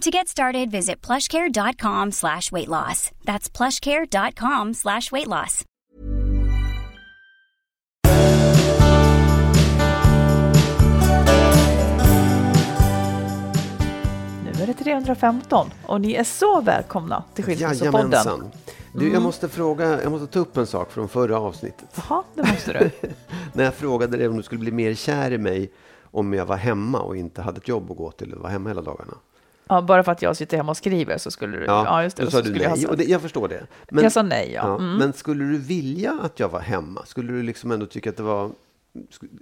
To get started, visit plushcare.com slash weight loss. That's plushcare.com slash weight loss. Nu är det 315 och ni är så välkomna till Skilsmässopodden. Jajamensan. Du, jag måste fråga, jag måste ta upp en sak från förra avsnittet. Jaha, det måste du. När jag frågade dig om du skulle bli mer kär i mig om jag var hemma och inte hade ett jobb att gå till och var hemma hela dagarna. Ja, bara för att jag sitter hemma och skriver så skulle du... Ja, just det. då sa du jag ha nej. sagt- Och det, jag förstår det. Jag sa nej, ja. Mm. Men skulle du vilja att jag var hemma? Skulle du liksom ändå tycka att det var...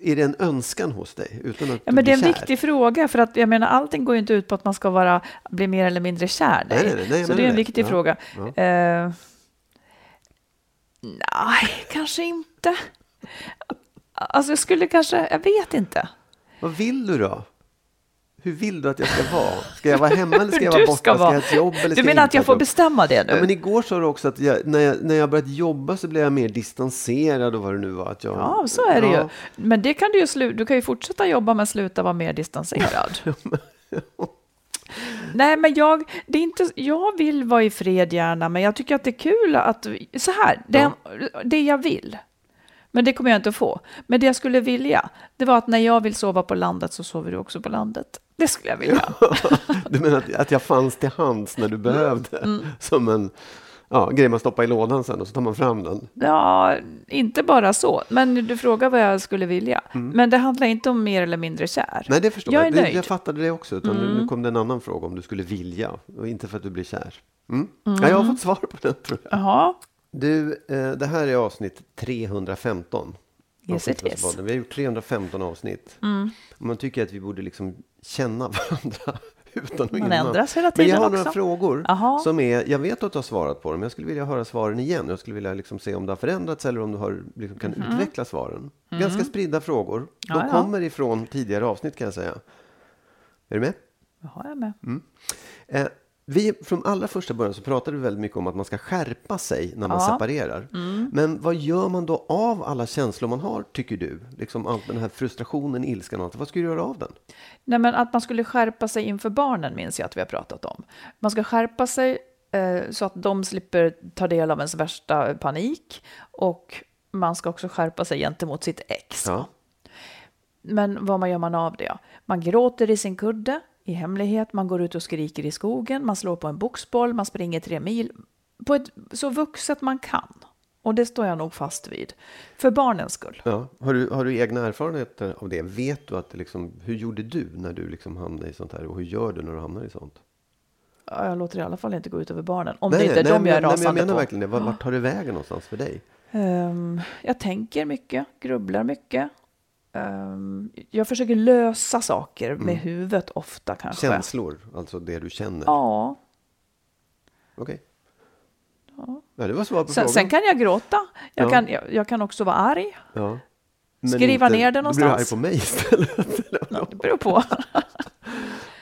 Är det en önskan hos dig? Utan att Ja, men det är en kär? viktig fråga, för att jag menar, allting går ju inte ut på att man ska vara, bli mer eller mindre kär. Nej, nej, nej, nej, jag så det är en viktig Ja, fråga. ja. Eh, nej, kanske inte. Alltså, jag skulle kanske, jag vet inte. Vad vill du då? Hur vill du att jag ska vara? Ska jag vara hemma eller ska jag vara borta? ska Ska jag vara. ha ett jobb eller Du menar att jag får jobb? bestämma det nu? Ja, men igår sa du också att jag, när, jag, när jag börjat jobba så blev jag mer distanserad och vad det nu var. Att jag, Ja, så är det Ja. ju. Men det kan du ju slu- du kan ju fortsätta jobba men sluta vara mer distanserad. Nej, men jag, det är inte, jag vill vara i fred gärna, men jag tycker att det är kul att, så här, det, det jag vill, men det kommer jag inte att få. Men det jag skulle vilja, det var att när jag vill sova på landet så sover du också på landet. Det skulle jag vilja. Du menar att, att jag fanns till hands när du behövde? Mm. Som en ja, grej man stoppar i lådan sen och så tar man fram den. Ja, inte bara så, men du frågar vad jag skulle vilja. Men det handlar inte om mer eller mindre kär. Mm. Nej, det förstår jag. jag. är nöjd. Mm. Jag fattade det också. Utan nu, nu kom det en annan fråga om du skulle vilja och inte för att du blir kär. Mm. Ja, jag har fått svar på den tror jag. Jaha, Du, eh, det här är avsnitt 315. Av Yes, it is. Skilsmässopodden. Vi har gjort 315 avsnitt. Mm. Man tycker att vi borde liksom känna varandra utan Man ändras hela Men jag tiden har några också. frågor som är, jag vet att du har svarat på dem, jag skulle vilja höra svaren igen. Jag skulle vilja liksom se om det har förändrats eller om du har, liksom kan utveckla svaren. Ganska spridda frågor. De. Ja, ja. kommer ifrån tidigare avsnitt kan jag säga. Är du med? Då har jag med. Eh, vi, från allra första början så pratade vi väldigt mycket om att man ska skärpa sig när man Ja. separerar. Men vad gör man då av alla känslor man har, tycker du? Liksom allt den här frustrationen, ilskan och allt. Vad ska du göra av den? Nej, men att man skulle skärpa sig inför barnen minns jag att vi har pratat om. Man ska skärpa sig eh, så att de slipper ta del av ens värsta panik och man ska också skärpa sig gentemot sitt ex. Ja. Men vad man gör man av det? Man gråter i sin kudde i hemlighet, man går ut och skriker i skogen, man slår på en boxboll, man springer tre mil på ett så vuxet man kan. Och det står jag nog fast vid. För barnens skull. Ja. Har, du, har du egna erfarenheter av det? Vet du att liksom, hur gjorde du när du liksom hamnade i sånt här? Och hur gör du när du hamnar i sånt? Ja, Jag låter i alla fall inte gå ut över barnen. Om det inte är de men, jag är nej, men jag rasande menar på. verkligen det. Vart, tar det vägen någonstans för dig? Ehm, jag tänker mycket, grubblar mycket. Ehm, jag försöker lösa saker med huvudet ofta kanske. Känslor, alltså det du känner. Ja. Okej. Ja, det var svar på Sen, frågan. sen kan jag gråta. Jag, Ja. kan, jag, jag kan också vara arg. Ja. Men Skriva ner det Då blir du arg någonstans. på mig istället. Ja, det beror på.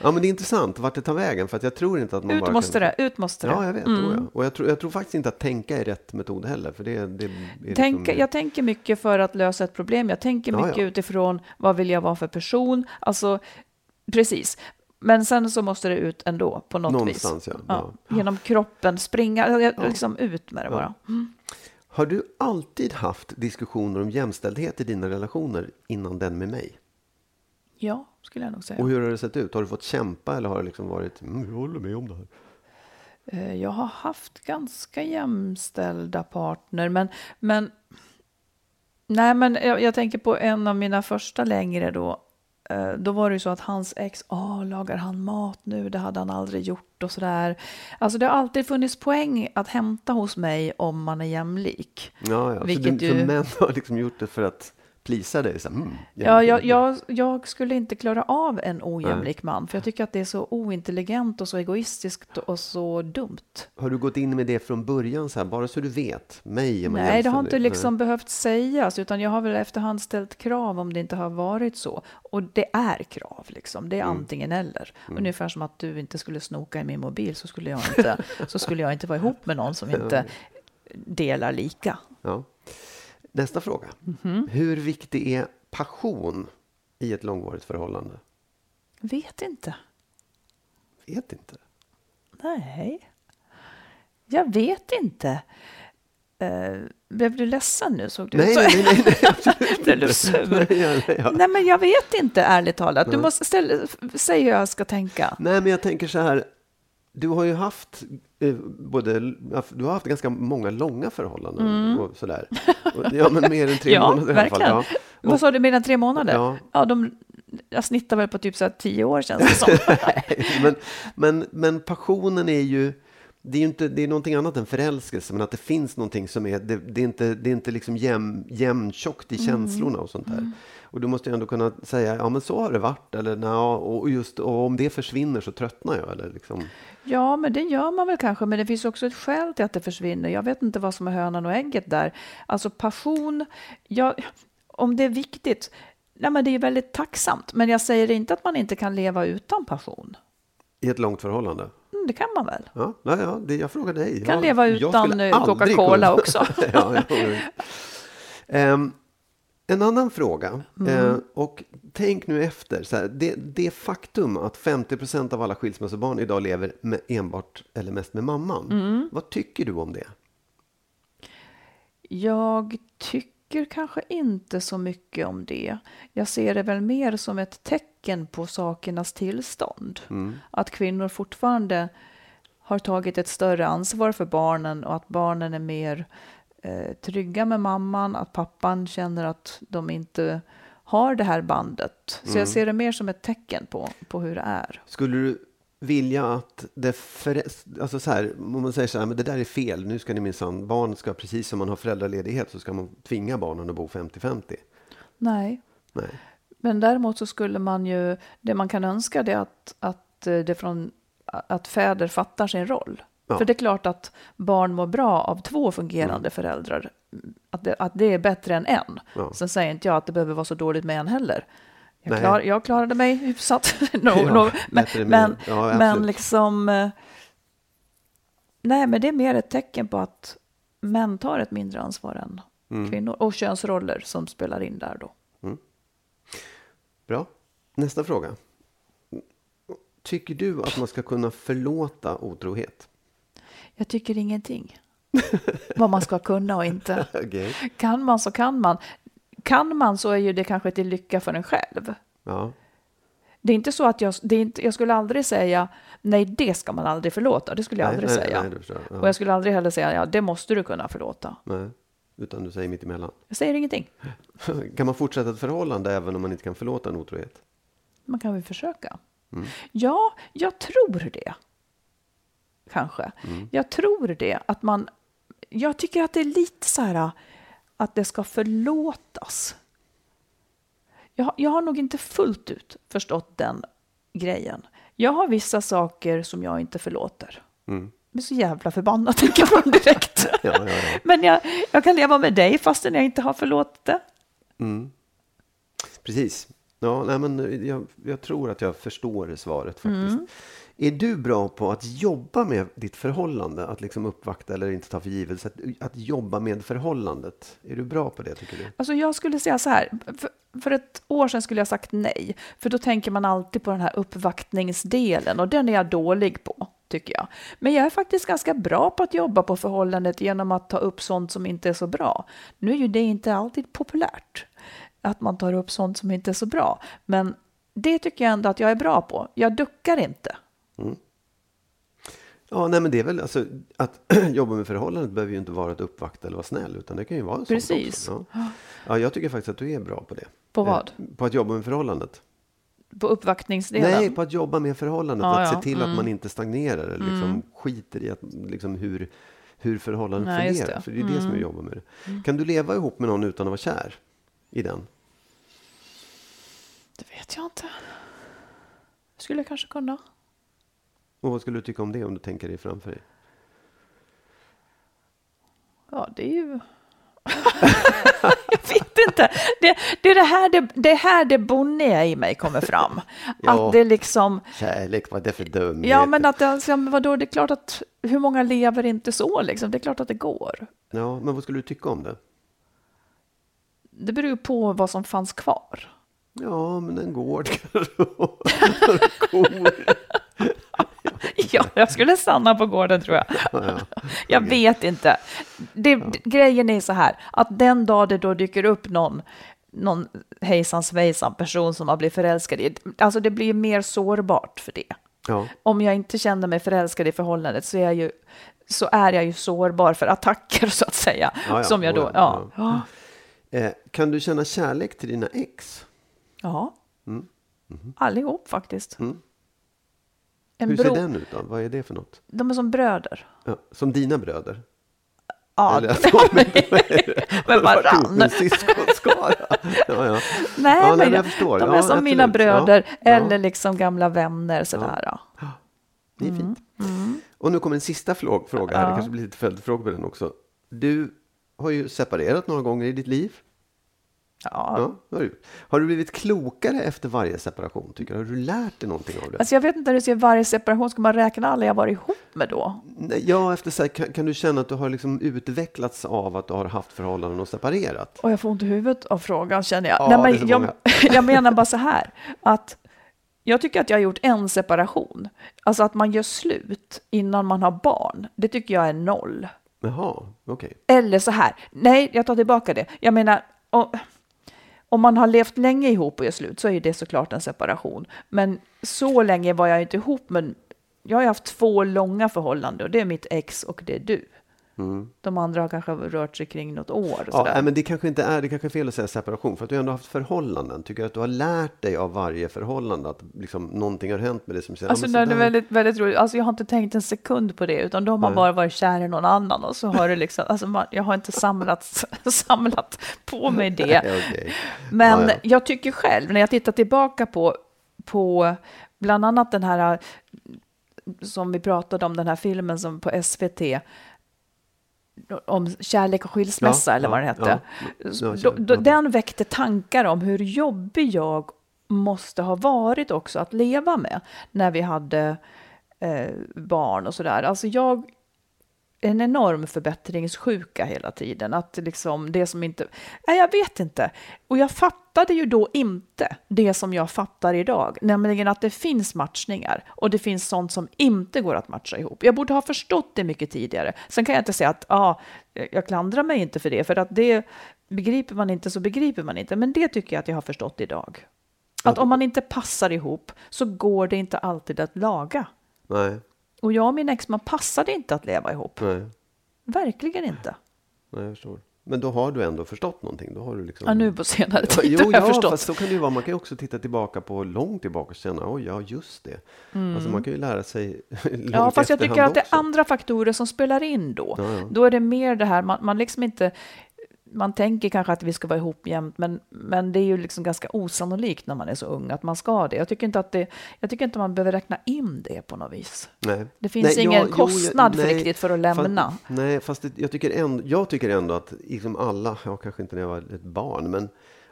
Ja, men det är intressant vart det tar vägen, för att jag tror inte att man Ut bara måste kan... det, ut måste det. Ja, jag vet. Mm. Och jag tror, jag tror faktiskt inte att tänka är rätt metod heller, för det, det är Tänk, liksom... Jag tänker mycket för att lösa ett problem. Jag tänker mycket ja. utifrån vad vill jag vara för person. Alltså, precis. Men sen så måste det ut ändå på något Någonstans, vis. ja. Ja, Genom kroppen, springa, liksom ut med det bara. Har du alltid haft diskussioner om jämställdhet i dina relationer innan den med mig? Ja, skulle jag nog säga. Och hur har det sett ut? Har du fått kämpa eller har det liksom varit, mm, jag håller med om det här? Eh, Jag har haft ganska jämställda partner, men, men Nej, men jag, jag tänker på en av mina första längre då. Eh, Då var det ju så att hans ex, åh, lagar han mat nu? Det hade han aldrig gjort och sådär. Alltså det har alltid funnits poäng att hämta hos mig om man är jämlik. Ja, ja. Vilket så, du, ju- så män har liksom gjort det för att plisa dig? Så, mm, Ja, jag, jag, jag skulle inte klara av en ojämlik man, för jag tycker att det är så ointelligent och så egoistiskt och så dumt. Har du gått in med det från början, så här, bara så du vet? Mig Nej, det har inte liksom behövt sägas, utan jag har väl efterhand ställt krav om det inte har varit så. Och det är krav, liksom. det är Mm. antingen eller. Ungefär som att du inte skulle snoka i min mobil, så skulle jag inte, så skulle jag inte vara ihop med någon som inte delar lika. Ja. Nästa fråga. Mhm. Hur viktig är passion i ett långvarigt förhållande? Vet inte. Vet inte. Nej, jag vet inte. Uh, blev du ledsen nu? Såg du Nej, så? nej, nej, nej, Blev du sur? Nej, nej, ja. Nej, men jag vet inte, ärligt talat. Du måste ställa, säg hur jag ska tänka. Nej, men jag tänker så här. Du har ju haft eh, både, du har haft ganska många långa förhållanden och sådär. Och, ja, men mer än tre Mm. Ja, månader i alla fall. verkligen. Ja. Vad sa du, mer än tre månader? Ja. Ja, de, jag snittar väl på typ så här tio år känns det som. men, men, men passionen är ju det är ju inte, det är någonting annat än förälskelse, men att det finns någonting som är, det, det är inte, det är inte liksom jäm, jämntjockt i känslorna och sånt där. Och du måste ju ändå kunna säga, ja men så har det varit, eller nja, och just, och om det försvinner så tröttnar jag, eller liksom. Ja, men det gör man väl kanske, men det finns också ett skäl till att det försvinner. Jag vet inte vad som är hönan och ägget där. Alltså passion, ja, om det är viktigt, nej, men det är väldigt tacksamt, men jag säger inte att man inte kan leva utan passion. I ett långt förhållande. Mm, det kan man väl? Ja, ja, ja det, jag frågar dig. Kan jag, leva utan, eh, Coca-Cola också. ja. Ehm, en annan fråga. Mm. Eh, och tänk nu efter. Så här, det, det faktum att 50 procent av alla skilsmässobarn idag lever med enbart eller mest med mamman. Mm. Vad tycker du om det? Jag tycker kanske inte så mycket om det. Jag ser det väl mer som ett tecken på sakernas tillstånd. Att kvinnor fortfarande har tagit ett större ansvar för barnen och att barnen är mer eh, trygga med mamman, att pappan känner att de inte har det här bandet. Så jag ser det mer som ett tecken på, på hur det är. Skulle du vilja att det för, alltså så här, om man säger så här, men det där är fel, nu ska ni minsann, barn ska precis som man har föräldraledighet så ska man tvinga barnen att bo 50-50. Nej. Nej. Men däremot så skulle man ju, det man kan önska det är att, att, eh, det från, att fäder fattar sin roll. Ja. För det är klart att barn mår bra av två fungerande föräldrar. Att det, att det är bättre än en. Mm. Ja. Sen säger inte jag att det behöver vara så dåligt med en heller. Jag, klar, jag klarade mig hyfsat. no, Ja, no, men, men, men liksom... eh, Nej, men det är mer ett tecken på att män tar ett mindre ansvar än Mm. kvinnor. Och könsroller som spelar in där då. Bra. Nästa fråga. Tycker du att man ska kunna förlåta otrohet? Jag tycker ingenting. Vad man ska kunna och inte. Okej. Kan man så kan man. Kan man så är ju det kanske till lycka för en själv. Ja. Det är inte så att jag, det är inte, jag skulle aldrig säga nej, det ska man aldrig förlåta. Det skulle jag Nej, aldrig nej, säga. nej. Ja. Och jag skulle aldrig heller säga ja, det måste du kunna förlåta. Nej. Utan du säger mitt emellan. Jag säger ingenting. Kan man fortsätta ett förhållande även om man inte kan förlåta en otrohet? Man kan väl försöka. Ja, jag tror det. Kanske. Jag tror det. Att man, jag tycker att det är lite så här att det ska förlåtas. Jag, jag har nog inte fullt ut förstått den grejen. Jag har vissa saker som jag inte förlåter. Mm. Jag är så jävla förbannad, tänker jag på direkt. Ja, ja, ja. Men jag, jag kan leva med dig fastän jag inte har förlåtit det. Precis. Ja, nej, men jag, jag tror att jag förstår svaret faktiskt. Mm. Är du bra på att jobba med ditt förhållande? Att liksom uppvakta eller inte ta för givet? Att, att jobba med förhållandet. Är du bra på det tycker du? Alltså jag skulle säga så här, för, för ett år sedan skulle jag sagt nej, för då tänker man alltid på den här uppvaktningsdelen och den är jag dålig på, tycker jag. Men jag är faktiskt ganska bra på att jobba på förhållandet genom att ta upp sånt som inte är så bra. Nu är ju det inte alltid populärt, att man tar upp sånt som inte är så bra, men det tycker jag ändå att jag är bra på. Jag duckar inte. Ja, nej, men det är väl alltså att jobba med förhållandet behöver ju inte vara att uppvakta eller vara snäll, utan det kan ju vara sånt Precis. också. Ja. ja, jag tycker faktiskt att du är bra på det. På Eh, vad? På att jobba med förhållandet. På uppvaktningsdelen. Nej, på att jobba med förhållandet. Ja, att ja. se till Mm. att man inte stagnerar eller liksom skiter i att, liksom hur, hur förhållandet Nej, fungerar. det. För det är det som jag jobbar med. Det. Kan du leva ihop med någon utan att vara kär i den? Det vet jag inte. Skulle jag kanske kunna. Och vad skulle du tycka om det om du tänker dig framför dig? Ja, det är ju... jag vet inte. Det, det är det här det, det här det bonniga i mig kommer fram. Ja. Att det liksom... Kärlek, vad är det för dumhet? Ja, men att men vadå, det är klart att hur många lever inte så liksom? Det är klart att det går. Ja, men vad skulle du tycka om det? Det beror ju på vad som fanns kvar. Ja, men en gård kanske. kor. Ja, jag skulle stanna på gården tror jag. Ja, Jag vet inte. Det, Grejen är så här, att den dag det då dyker upp någon, någon hejsan svejsan person som har blivit förälskad i, alltså det blir mer sårbart för det. ja. Om jag inte känner mig förälskad i förhållandet så är jag ju, så är jag ju sårbar för attacker så att säga. Ja, ja. Som jag då, ja. Eh, kan du känna kärlek till dina ex? ja. Mm. Mhm. Allihop faktiskt. Mm. En Hur bro, ser den ut då? Vad är det för något? De är som bröder. Ja, som dina bröder? Ja, Eller- med varann. En syskonskara? Ja, ja. Nej, Ja, men men jag jag förstår. De Ja, är som mina absolut. bröder Ja, ja. eller liksom gamla vänner sådär. Ja. Det är fint. Och nu kommer en sista fråga här. Det kanske blir lite följdfråga på den också. Du har ju separerat några gånger i ditt liv. Ja. Ja, har, har du blivit klokare efter varje separation? Tycker du? Har du lärt dig någonting av det? Alltså jag vet inte hur du ser varje separation, ska man räkna alla jag varit ihop med då? Ja, efter så här, kan, kan du känna att du har liksom utvecklats av att du har haft förhållanden och separerat? Och jag får ont i huvudet av frågan känner jag. Ja, Nej, men jag, jag menar bara så här, att jag tycker att jag har gjort en separation. Alltså att man gör slut innan man har barn, det tycker jag är noll. Jaha, okej. Eller så här, nej, jag tar tillbaka det. Jag menar, om, om man har levt länge ihop och gör slut så är ju det såklart en separation. Men så länge var jag inte ihop, men jag har ju haft två långa förhållanden och det är mitt ex och det är du. De andra har kanske rört sig kring något år. Mm. Ja, nej, men det kanske inte är, det kanske är fel att säga separation, för att du ändå har haft förhållanden. Tycker du att du har lärt dig av varje förhållande att liksom någonting har hänt med det som säger, Alltså, det är väldigt, väldigt roligt. Alltså, jag har inte tänkt en sekund på det, utan då har man Nej. bara varit kär i någon annan och så har det liksom, alltså, man, jag har inte samlat, samlat på mig det. Okej. Men Ja, ja. jag tycker själv, när jag tittar tillbaka på, på bland annat den här som vi pratade om, den här filmen som på SVT, om kärlek och skilsmässa Ja, eller vad ja, den hette. ja. Då, då, den väckte tankar om hur jobbig jag måste ha varit också att leva med när vi hade eh, barn och sådär. Alltså jag en enorm förbättringssjuka hela tiden. Att liksom det som inte... Nej, jag vet inte. Och jag fattade ju då inte det som jag fattar idag, nämligen att det finns matchningar och det finns sånt som inte går att matcha ihop. Jag borde ha förstått det mycket tidigare. Sen kan jag inte säga att ah, jag klandrar mig inte för det, för att det begriper man inte så begriper man inte. Men det tycker jag att jag har förstått idag. Att om man inte passar ihop så går det inte alltid att laga. Nej, Och jag och min exman passade inte att leva ihop. nej, Verkligen inte. nej, jag förstår. Men då har du ändå förstått någonting. Då har du liksom... Ja, nu på senare Ja, tid jo, har jag ja, förstått. fast så kan det ju vara. Man kan ju också titta tillbaka på långt tillbaka och känna, oj, ja, just det. Alltså man kan ju lära sig långt Mm. Ja, fast jag tycker att det är andra faktorer som spelar in då. Ja, ja. Då är det mer det här, man, man liksom inte... Man tänker kanske att vi ska vara ihop jämt, men, men det är ju liksom ganska osannolikt när man är så ung att man ska det. Jag tycker inte att det, jag tycker inte man behöver räkna in det på något vis. Nej. Det finns Nej, ingen ja, jo, kostnad jag- för nej, riktigt för att lämna. Fast, nej, fast det, jag, tycker ändå, jag tycker ändå att liksom alla, ja kanske inte när jag var ett barn, men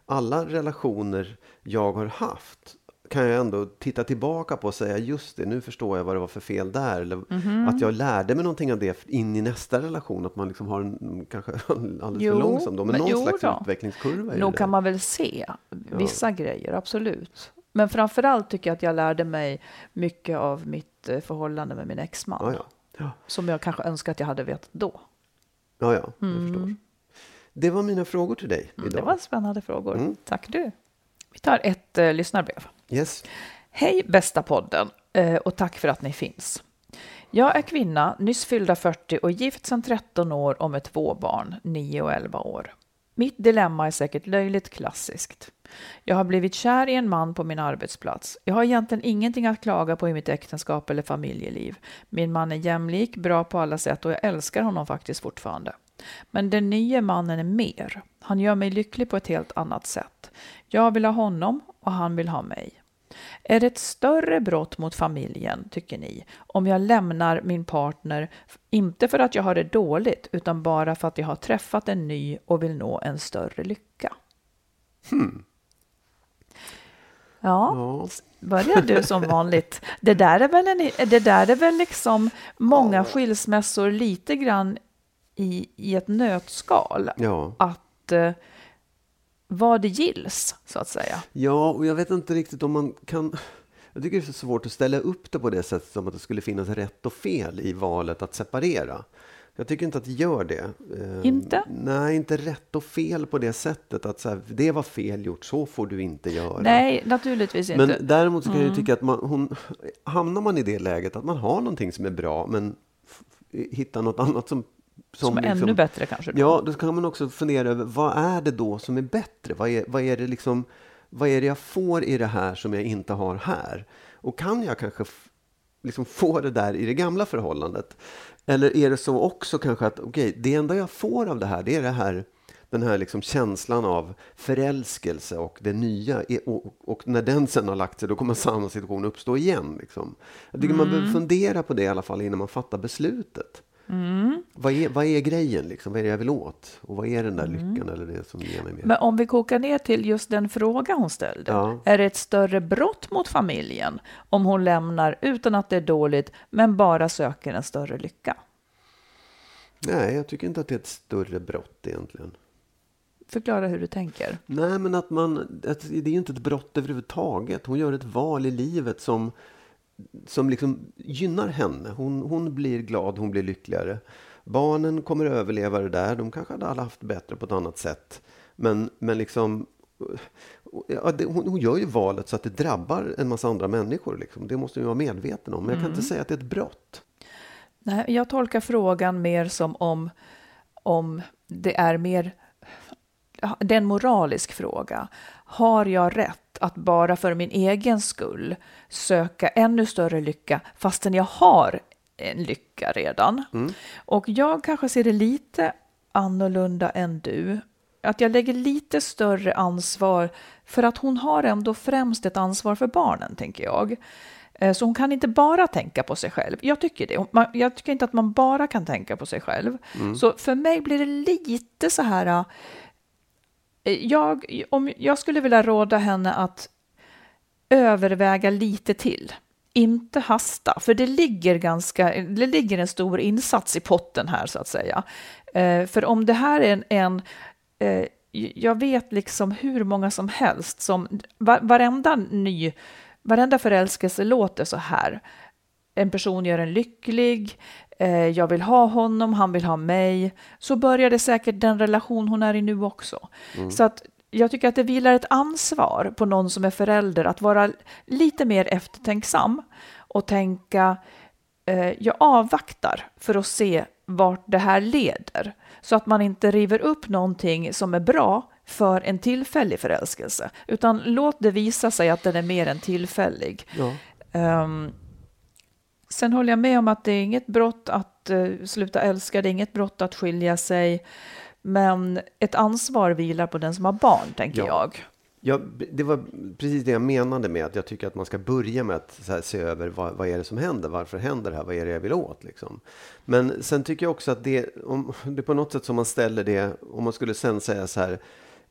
alla relationer jag har haft kan jag ändå titta tillbaka på och säga just det, nu förstår jag vad det var för fel där. Eller Mhm. att jag lärde mig någonting av det in i nästa relation. Att man liksom har en, kanske alldeles Jo, för långsam då, men, men någon jo slags då. utvecklingskurva. Nog kan man väl se vissa grejer, absolut. Men framförallt tycker jag att jag lärde mig mycket av mitt eh, förhållande med min exman. Ja, ja. Ja, Som jag kanske önskar att jag hade vetat då. ja, ja jag förstår. Det var mina frågor till dig idag. Mm, Det var spännande frågor. Mm. Tack du. Vi tar ett eh, lyssnarbrev. Yes. Hej bästa podden eh, och tack för att ni finns. Jag är kvinna, nyss fyllda 40 och gift sedan 13 år och med två barn, 9 och 11 år. Mitt dilemma är säkert löjligt klassiskt. Jag har blivit kär i en man på min arbetsplats. Jag har egentligen ingenting att klaga på i mitt äktenskap eller familjeliv. Min man är jämlik, bra på alla sätt och jag älskar honom faktiskt fortfarande. Men den nya mannen är mer. Han gör mig lycklig på ett helt annat sätt. Jag vill ha honom och han vill ha mig. Är det ett större brott mot familjen, tycker ni, om jag lämnar min partner, inte för att jag har det dåligt, utan bara för att jag har träffat en ny och vill nå en större lycka? Ja, Ja. börjar du som vanligt. Det där är väl, en, det där är väl liksom många skilsmässor lite grann i, i ett nötskal. Ja. Att eh, vad det gills, så att säga. ja, och jag vet inte riktigt om man kan... Jag tycker det är så svårt att ställa upp det på det sättet som att det skulle finnas rätt och fel i valet att separera. Jag tycker inte att det gör det. Eh, Inte? Nej, inte rätt och fel på det sättet att så här, det var fel gjort, så får du inte göra. Nej, naturligtvis inte. Men däremot så kan jag tycka att man, hon, hamnar man i det läget att man har någonting som är bra men hittar något annat som... som är liksom- ännu bättre kanske. då. Ja, då kan man också fundera över vad är det då som är bättre? Vad är, vad är det liksom, vad är det jag får i det här som jag inte har här? Och kan jag kanske liksom få det där i det gamla förhållandet? Eller är det så också kanske att okej, det enda jag får av det här, det är det här den här liksom känslan av förälskelse och det nya. Och, och när den sen har lagt sig, då kommer samma situation uppstå igen. Liksom. Jag tycker man behöver fundera på det i alla fall innan man fattar beslutet. Vad, är, vad är grejen? Liksom? Vad är det jag vill åt? Och vad är den där lyckan eller det som ger mig mer? Men om vi kokar ner till just den fråga hon ställde. Ja. Är det ett större brott mot familjen om hon lämnar utan att det är dåligt men bara söker en större lycka? Nej, jag tycker inte att det är ett större brott egentligen. Förklara hur du tänker. Nej, men att man, att det är ju inte ett brott överhuvudtaget. Hon gör ett val i livet som, som liksom gynnar henne. Hon, hon blir glad, hon blir lyckligare. Barnen kommer att överleva det där. De kanske hade alla haft bättre på ett annat sätt. Men, men liksom, ja, det, hon, hon gör ju valet så att det drabbar en massa andra människor. Liksom. Det måste vi vara medveten om. Men jag kan inte säga att det är ett brott. Nej, jag tolkar frågan mer som om, om det är mer det är en moralisk fråga. Har jag rätt att bara för min egen skull söka ännu större lycka fastän jag har en lycka redan? Och jag kanske ser det lite annorlunda än du. Att jag lägger lite större ansvar för att hon har ändå främst ett ansvar för barnen, tänker jag. Eh, Så hon kan inte bara tänka på sig själv. Jag tycker det. Jag tycker inte att man bara kan tänka på sig själv. Så för mig blir det lite så här... Eh, jag, om jag skulle vilja råda henne att överväga lite till. Inte hasta, för det ligger, ganska, det ligger en stor insats i potten här så att säga. Eh, för om det här är en, en eh, jag vet liksom hur många som helst som varenda ny, varenda förälskelse låter så här. En person gör en lycklig, jag vill ha honom, han vill ha mig. Så börjar det säkert den relation hon är i nu också. Så att jag tycker att det vilar ett ansvar på någon som är förälder att vara lite mer eftertänksam och tänka eh, jag avvaktar för att se vart det här leder. Så att man inte river upp någonting som är bra för en tillfällig förälskelse. Utan låt det visa sig att den är mer än tillfällig. Ja. Ehm, sen håller jag med om att det är inget brott att eh, sluta älska, det är inget brott att skilja sig. Men ett ansvar vilar på den som har barn, tänker Ja. jag. Ja, det var precis det jag menade med att jag tycker att man ska börja med att här, se över vad, vad är det som händer? Varför händer det här? Vad är det jag vill åt? Liksom. Men sen tycker jag också att det, om, det är på något sätt som man ställer det, om man skulle sen säga så här,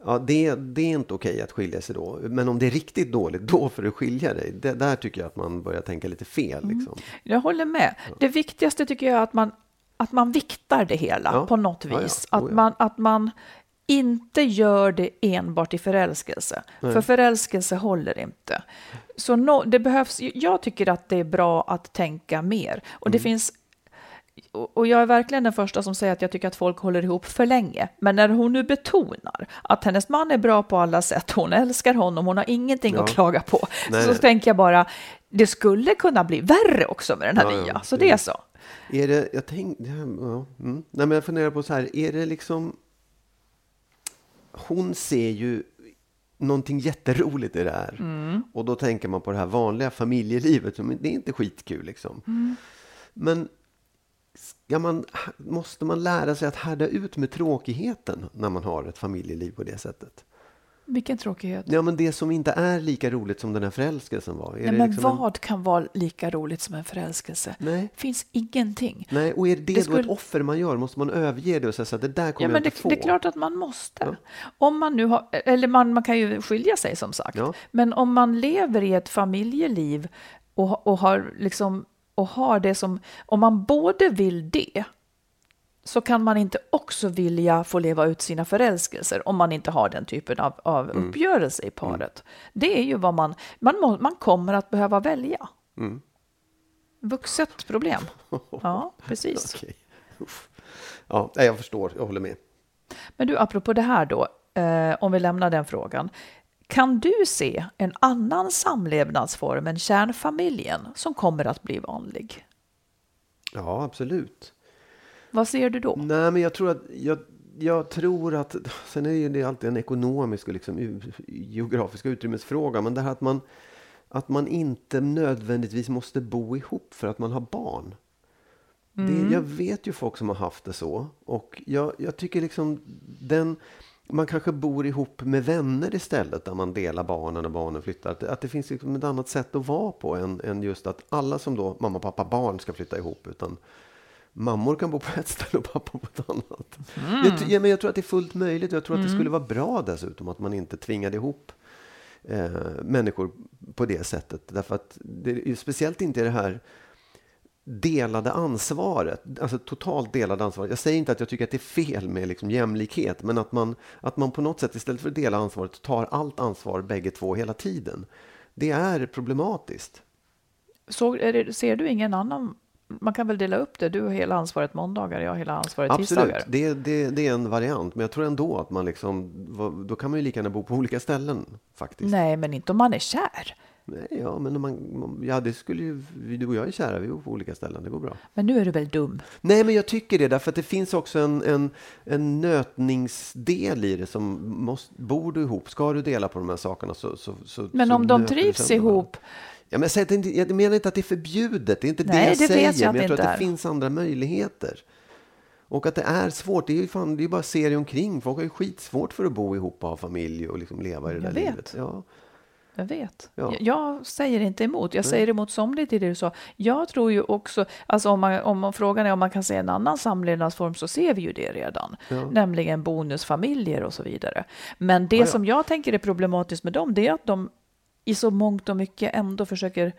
Ja, det, det är inte okej att skilja sig då. Men om det är riktigt dåligt, då får du skilja dig. Det, där tycker jag att man börjar tänka lite fel. Mm. Liksom. Jag håller med. Det viktigaste tycker jag är att man, att man viktar det hela Ja. på något Ja, ja. vis. Oh, Att, ja. man, att man inte gör det enbart i förälskelse. För förälskelse håller inte. Så no, det behövs, jag tycker att det är bra att tänka mer. Och Mm. det finns och jag är verkligen den första som säger att jag tycker att folk håller ihop för länge. Men när hon nu betonar att hennes man är bra på alla sätt, hon älskar honom, hon har ingenting Ja. att klaga på, Nej, så tänker jag bara, det skulle kunna bli värre också med den här Ja, nya. Så det- är så. Är det, jag tänkte, ja, mm. Nej, men jag funderar på så här, är det liksom... Hon ser ju någonting jätteroligt i det här. Mm. Och då tänker man på det här vanliga familjelivet, som det är inte skitkul liksom. Mm. Men ska man, måste man lära sig att härda ut med tråkigheten när man har ett familjeliv på det sättet? Vilken tråkighet. Ja, men det som inte är lika roligt som den här förälskelsen var. Nej, det men liksom en- vad kan vara lika roligt som en förälskelse? Nej. finns ingenting. Nej, och är det, Det då ett offer man gör? Måste man överge det och säga så att det där Ja, kommer men jag det, inte få? det är klart att man måste. Ja. Om man nu har, eller man, man kan ju skilja sig som sagt. Ja. Men om man lever i ett familjeliv och, och, har liksom, och har det som, om man både vill det så kan man inte också vilja få leva ut sina förälskelser om man inte har den typen av, av Mm. uppgörelse i paret. Det är ju vad man, man, må, man kommer att behöva välja. Mm. Vuxet problem. Ja, precis. Uff. Ja, jag förstår. Jag håller med. Men du, apropå det här då, eh, om vi lämnar den frågan. Kan du se en annan samlevnadsform än kärnfamiljen som kommer att bli vanlig? Ja, absolut. Vad ser du då? Nej, men jag tror att... Jag, jag tror att... Sen är det alltid en ekonomisk och liksom geografisk utrymmesfråga. Men det här att man, att man inte nödvändigtvis måste bo ihop för att man har barn. Det, jag vet ju folk som har haft det så. Och jag, jag tycker liksom den... Man kanske bor ihop med vänner istället där man delar barnen och barnen flyttar. Att det, att det finns liksom ett annat sätt att vara på än, än just att alla som då mamma, pappa, barn ska flytta ihop. Utan mammor kan bo på ett ställe och pappa på ett annat. Jag, ty- ja, men jag tror att det är fullt möjligt och jag tror att det skulle vara bra dessutom att man inte tvingade ihop eh, människor på det sättet. Därför att det är speciellt inte det här delade ansvaret, alltså totalt delade ansvaret. Jag säger inte att jag tycker att det är fel med liksom jämlikhet, men att man, att man på något sätt istället för att dela ansvaret tar allt ansvar bägge två hela tiden. Det är problematiskt. Så, är det, ser du ingen annan? Man kan väl dela upp det? Du har hela ansvaret måndagar, jag har hela ansvaret Absolut, tisdagar. det, det, det är en variant. Men jag tror ändå att man liksom, då kan man ju lika gärna bo på olika ställen faktiskt. Nej, men inte om man är kär. Nej, ja, men om man, ja, det skulle ju, du och jag är kära, vi bor på olika ställen, det går bra. Men nu är du väl dum? Nej, men jag tycker det, därför att det finns också en, en, en nötningsdel i det som måste, bor du ihop, ska du dela på de här sakerna så, så, så Men så om de nöter du trivs ihop, Ja, men jag, inte, jag menar inte att det är förbjudet, det är inte Nej, det jag det säger, jag men jag tror att det är. finns andra möjligheter. Och att det är svårt, det är ju fan, det är bara att se dig omkring. Folk har ju skitsvårt för att bo ihop och ha familj och liksom leva i det Jag där vet. livet. Ja. Jag vet. Ja. Jag, säger inte emot. Jag säger emot somligt i det du sa. Jag tror ju också, alltså om, man, om frågan är om man kan se en annan samlevnadsform så ser vi ju det redan. Ja. Nämligen bonusfamiljer och så vidare. Men det Ja, som jag tänker är problematiskt med dem det är att de i så mångt och mycket ändå försöker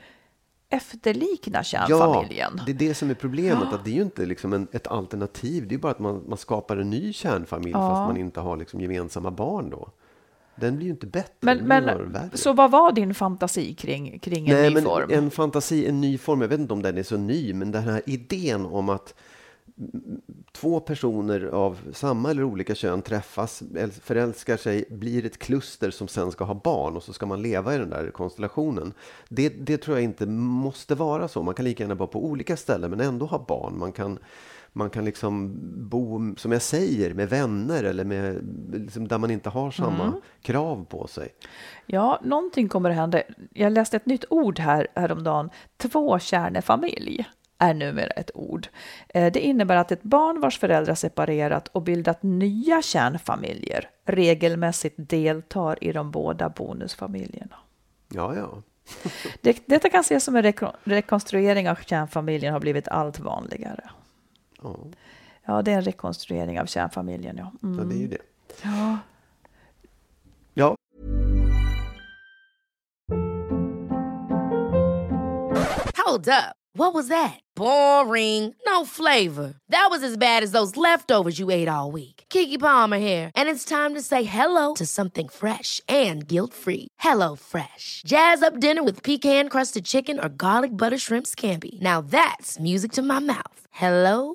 efterlikna kärnfamiljen. Ja, det är det som är problemet. Att det är ju inte liksom en, ett alternativ. Det är ju bara att man, man skapar en ny kärnfamilj fast man inte har liksom gemensamma barn då. Den blir ju inte bättre. Men, men så vad var din fantasi kring, kring en Nej, ny men form? En fantasi, en ny form. Jag vet inte om den är så ny, men den här idén om att två personer av samma eller olika kön träffas, äl- förälskar sig, blir ett kluster som sen ska ha barn och så ska man leva i den där konstellationen. Det, det tror jag inte måste vara så. Man kan lika gärna vara på olika ställen men ändå ha barn. Man kan, man kan liksom bo, som jag säger, med vänner eller med, liksom där man inte har samma krav på sig. Ja, någonting kommer att hända. Jag läste ett nytt ord här häromdagen. Tvåkärnefamilj är numera ett ord. Eh, Det innebär att ett barn vars föräldrar separerat och bildat nya kärnfamiljer regelmässigt deltar i de båda bonusfamiljerna. Ja, ja. Det, detta kan ses som en reko- rekonstruering av kärnfamiljen har blivit allt vanligare. Ja. ja, det är en rekonstruering av kärnfamiljen. Ja, mm. ja det är ju mm. det. Ja. ja. Hold up. What was that? Boring. No flavor. That was as bad as those leftovers you ate all week. Kiki Palmer here, and it's time to say hello to something fresh and guilt-free. Hello Fresh. Jazz up dinner with pecan-crusted chicken or garlic butter shrimp scampi. Now that's music to my mouth. Hello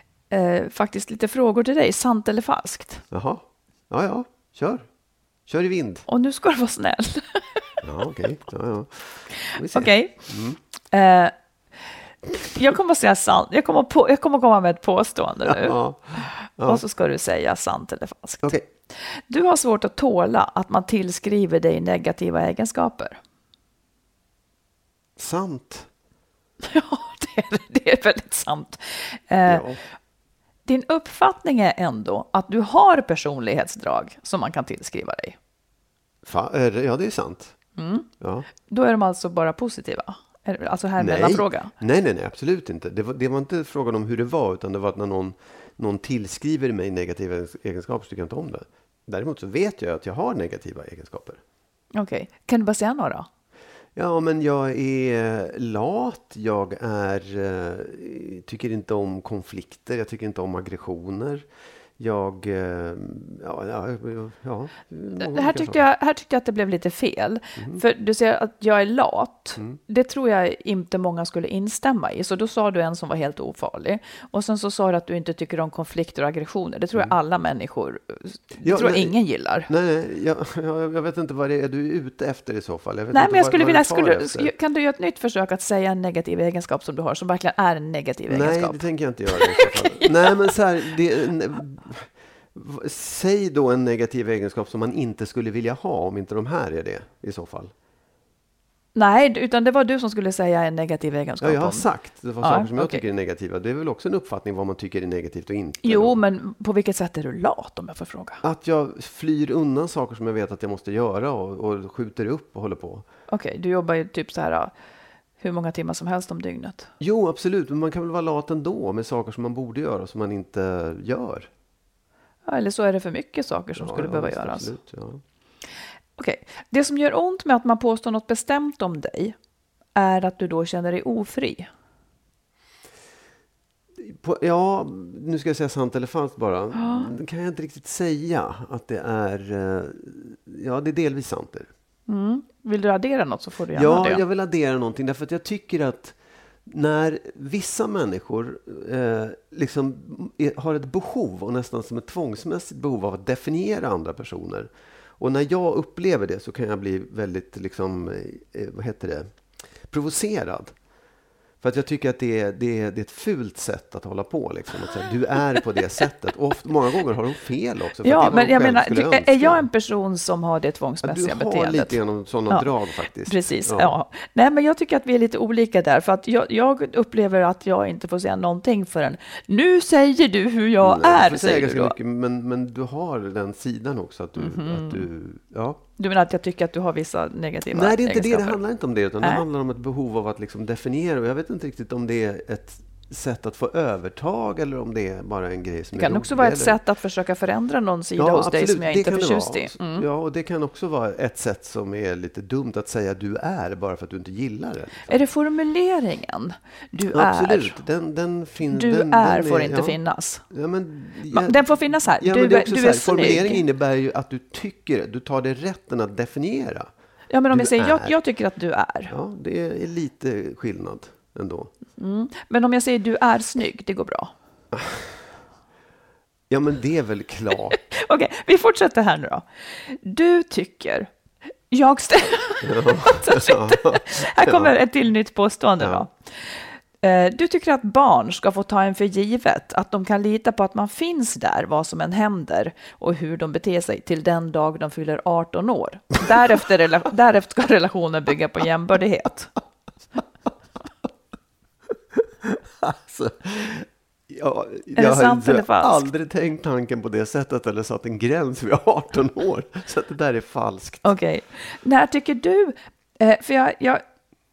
eh, faktiskt lite frågor till dig. Sant eller falskt? Jaha. Ja, ja. Kör. Kör i vind. Och nu ska du vara snäll. Ja, okej. Ja, ja. Vi ser. Okej. Eh, jag kommer att säga sant. Jag kommer, på, jag kommer komma med ett påstående nu. Ja. Och så ska du säga sant eller falskt. Okej. Du har svårt att tåla att man tillskriver dig negativa egenskaper. Sant. Ja, det är, det är väldigt sant. Eh, Ja. Din uppfattning är ändå att du har personlighetsdrag som man kan tillskriva dig. Fa- är det- ja, det är sant. Ja. Då är de alltså bara positiva? Alltså här är en fråga. nej, nej, nej, absolut inte. Det var, det var inte frågan om hur det var, utan det var att när någon, någon tillskriver mig negativa egenskaper så tycker jag inte om det. Däremot så vet jag att jag har negativa egenskaper. Okej, kan du bara säga några? Ja, men jag är lat, jag är, eh, tycker inte om konflikter, jag tycker inte om aggressioner. Jag, eh, ja, ja, ja. Här tyckte, jag, här tyckte jag att det blev lite fel. För du säger att jag är lat. Det tror jag inte många skulle instämma i. Så då sa du en som var helt ofarlig. Och sen så sa du att du inte tycker om konflikter och aggressioner. Det tror jag alla människor, det Ja, tror nej. ingen gillar. Nej, nej jag, jag, vet inte vad det är du är ute efter i så fall. Jag Nej, men jag vad- skulle vad vilja, skulle, kan du göra ett nytt försök att säga en negativ egenskap som du har, som verkligen är en negativ Nej, egenskap? det tänker jag inte göra fall. Nej, men så här, det, säg då en negativ egenskap som man inte skulle vilja ha, om inte de här är det i så fall. Nej, utan det var du som skulle säga en negativ egenskap Ja, jag har sagt det var Ja, saker som jag okej. tycker är negativa. Det är väl också en uppfattning vad man tycker är negativt och inte. Jo, då. men på vilket sätt är du lat om jag får fråga? Att jag flyr undan saker som jag vet att jag måste göra och, och skjuter upp och håller på. Okej, du jobbar ju typ så här hur många timmar som helst om dygnet. Jo, absolut, men man kan väl vara lat ändå med saker som man borde göra som man inte gör. Ja, eller så är det för mycket saker som Ja, skulle ja, behöva göras. Absolut, ja. Okej, det som gör ont med att man påstår något bestämt om dig är att du då känner dig ofri. På, ja, nu ska jag säga sant eller falskt bara. Det kan jag inte riktigt säga att det är... eh, Ja, det är delvis sant. Mm. Vill du addera något så får du gärna Ja, det. jag vill addera någonting därför att jag tycker att när vissa människor eh, liksom är, har ett behov och nästan som ett tvångsmässigt behov av att definiera andra personer. Och när jag upplever det så kan jag bli väldigt, liksom, eh, vad heter det, provocerad. För att jag tycker att det är, det är, det är ett fult sätt att hålla på. Liksom. Att säga, du är på det sättet. Och ofta, många gånger har de fel också. Ja, men jag menar, du, är jag en person som har det Ja, tvångsmässiga Du har beteendet? lite genom sådana Ja, drag faktiskt. Precis, ja. Nej, men jag tycker att vi är lite olika där, för att jag, jag upplever att jag inte får säga någonting förrän nu säger du hur jag Nej, är, säger du ganska då. mycket, men, men du har den sidan också. Att du, Mhm. att du, ja. Du menar att jag tycker att du har vissa negativa Nej, det är inte det. Det egenskaper? handlar inte om det. Utan Nej. det handlar om ett behov av att liksom definiera. Och jag vet inte riktigt om det är ett sätt att få övertag eller om det är bara en grej som Det kan är också vara ett eller- sätt att försöka förändra någon sida hos dig som jag det inte är förtjust i. Mm. Ja, och det kan också vara ett sätt som är lite dumt att säga du är bara för att du inte gillar det. Är det formuleringen? Du Absolut, är. den, den finns. Du den, är den får inte ja. finnas. Ja, men, Ma- Den får finnas här. Ja, du men det är är, också du så är formulering snygg. innebär ju att du tycker, du tar dig rätten att definiera. Ja, men om du jag säger jag, är. jag tycker att du är. Ja, det är lite skillnad ändå. Men om jag säger du är snygg, det går bra. Ja, men det är väl klart. Okej, vi fortsätter här nu då. Du tycker... Jag stä- här kommer ett till nytt påstående då. Eh, Du tycker att barn ska få ta en för givet, att de kan lita på att man finns där vad som än händer och hur de beter sig till den dag de fyller 18 år. Därefter, därefter ska relationen bygga på jämbördighet. Alltså, jag sant har aldrig tänkt tanken på det sättet eller satt en gräns vid 18 år. Så det där är falskt. Okej. När tycker du, eh, för jag, jag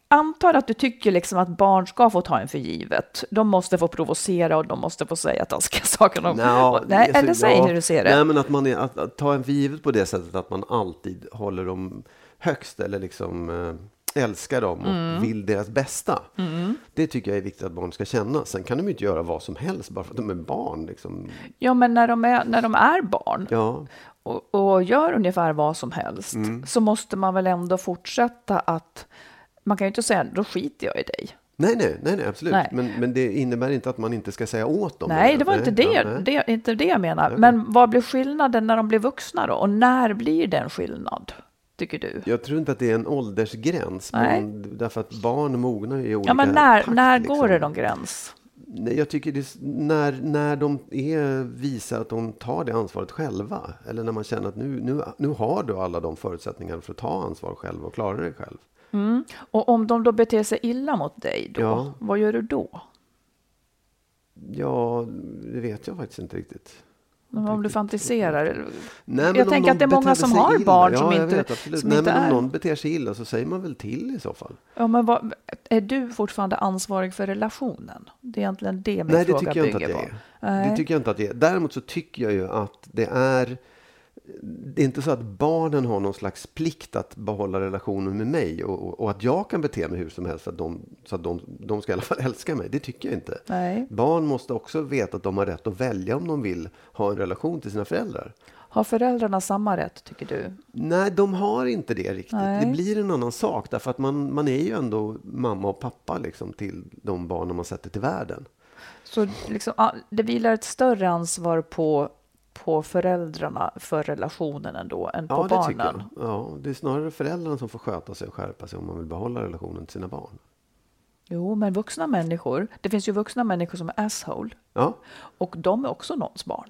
antar att du tycker liksom att barn ska få ta en för givet. De måste få provocera och de måste få säga taskiga saker. Om, Nå, nej, alltså, eller säg ja, hur du ser det. Nej, men att man är, att, att ta en för givet på det sättet att man alltid håller dem högst eller liksom eh, älskar dem och Mm. vill deras bästa. Det tycker jag är viktigt att barn ska känna. Sen kan de ju inte göra vad som helst bara för att de är barn. Liksom. Ja, men när de är, när de är barn Ja, och, och gör ungefär vad som helst Mm. så måste man väl ändå fortsätta att... Man kan ju inte säga då skiter jag i dig. nej, nej, nej, nej absolut. Nej. Men, men det innebär inte att man inte ska säga åt dem. Nej, det var inte det, ja, nej. det, inte det jag menar. Men vad blir skillnaden när de blir vuxna då? Och när blir det en skillnad, tycker du? Jag tror inte att det är en åldersgräns. Nej. Men därför att barn mognar ju i olika Ja, men när, takt, när liksom. går det någon gräns? Nej, jag tycker det, när, när de är, visar att de tar det ansvaret själva. Eller när man känner att nu, nu, nu har du alla de förutsättningarna för att ta ansvar själv och klara dig själv. Och om de då beter sig illa mot dig, då, Ja. vad gör du då? Ja, det vet jag faktiskt inte riktigt. Om du fantiserar? Nej, Jag tänker att det är många som har illa- barn ja, som inte- Vet, absolut. som Nej, inte men är- om någon beter sig illa så säger man väl till i så fall. Ja, men vad, är du fortfarande ansvarig för relationen? Det är egentligen det min Nej, det fråga tycker jag inte bygger att jag på. är. Nej. Det tycker jag inte att det är. Däremot så tycker jag ju att det är det är inte så att barnen har någon slags plikt att behålla relationen med mig och, och, och att jag kan bete mig hur som helst att de, så att de, de ska i alla fall älska mig. Det tycker jag inte. Nej. Barn måste också veta att de har rätt att välja om de vill ha en relation till sina föräldrar. Har föräldrarna samma rätt, tycker du? Nej, de har inte det riktigt. Nej. Det blir en annan sak därför att man, man är ju ändå mamma och pappa liksom, till de barnen man sätter till världen. Så liksom, det vilar ett större ansvar på, på föräldrarna för relationen ändå än på Ja, barnen. Ja, det är snarare föräldrarna som får sköta sig och skärpa sig om man vill behålla relationen till sina barn. Jo, men vuxna människor, det finns ju vuxna människor som är asshole Ja, och de är också någons barn.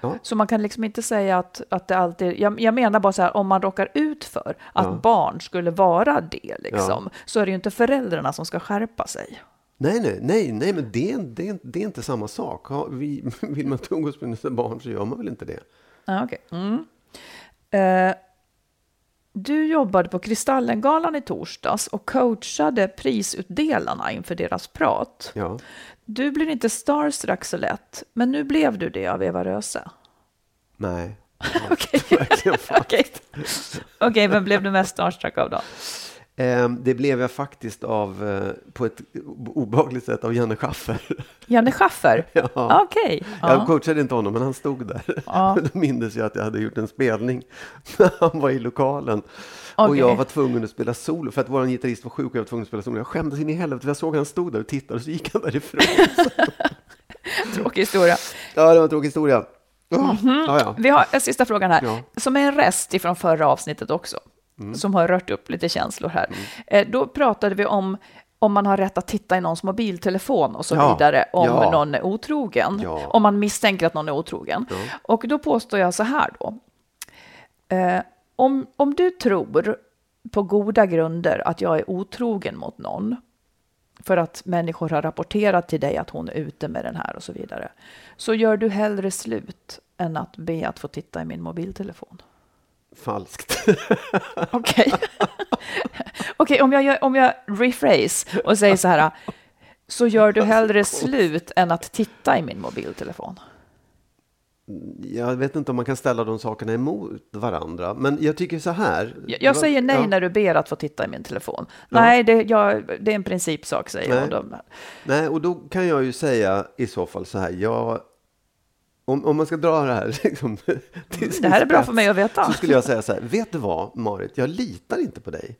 Ja. Så man kan liksom inte säga att, att det alltid... Jag, jag menar bara så här, om man råkar ut för att Ja. barn skulle vara det, liksom, så är det ju inte föräldrarna som ska skärpa sig. Nej, nej, nej, nej men det, är- det, det är inte samma sak. Ha, vi, vill man inte umgås med sina barn så gör man väl inte det. Ja, okej. Mm. Eh, du jobbade på Kristallengalan i torsdags och coachade prisutdelarna inför deras prat. Ja. Du blir inte starstruck så lätt, men nu blev du det av Eva Röse. Nej. Okej. Okej, Okej, vem blev du mest starstruck av då? Ehm, det blev jag faktiskt av, eh, på ett obehagligt sätt, av Janne Schaffer. Janne Schaffer? Ja. Okej. Jag Ja. coachade inte honom, men han stod där. Ja. Då mindes jag att jag hade gjort en spelning när han var i lokalen. Och Okej. jag var tvungen att spela solo, för att vår gitarrist var sjuk och jag var tvungen att spela solo. Jag skämdes in i helvete, för jag såg att han stod där och tittade och så gick han därifrån. Tråkig historia. ja, det var en tråkig historia. Ja, ja, ja. Vi har en sista frågan här. Mm. som är en rest ifrån förra avsnittet också, som har rört upp lite känslor här. Eh, Då pratade vi om om man har rätt att titta i någons mobiltelefon och så Ja. vidare, om Ja. någon är otrogen, Ja. om man misstänker att någon är otrogen. Och då påstår jag så här då. Eh, om, om du tror på goda grunder att jag är otrogen mot någon, för att människor har rapporterat till dig att hon är ute med den här och så vidare, så gör du hellre slut än att be att få titta i min mobiltelefon. Falskt. Okej. Okej, om, jag gör- om jag rephrase och säger så här. så gör du hellre slut än att titta i min mobiltelefon. Jag vet inte om man kan ställa de sakerna emot varandra, men jag tycker så här. Jag, jag säger nej Ja. när du ber att få titta i min telefon. Nej, det, jag, det är en principsak, säger jag. Nej. Då- Nej, och då kan jag ju säga i så fall så här. Jag, om, om man ska dra det här liksom, till Det här är bra för mig att veta. Så skulle jag säga så här. Vet du vad, Marit? Jag litar inte på dig.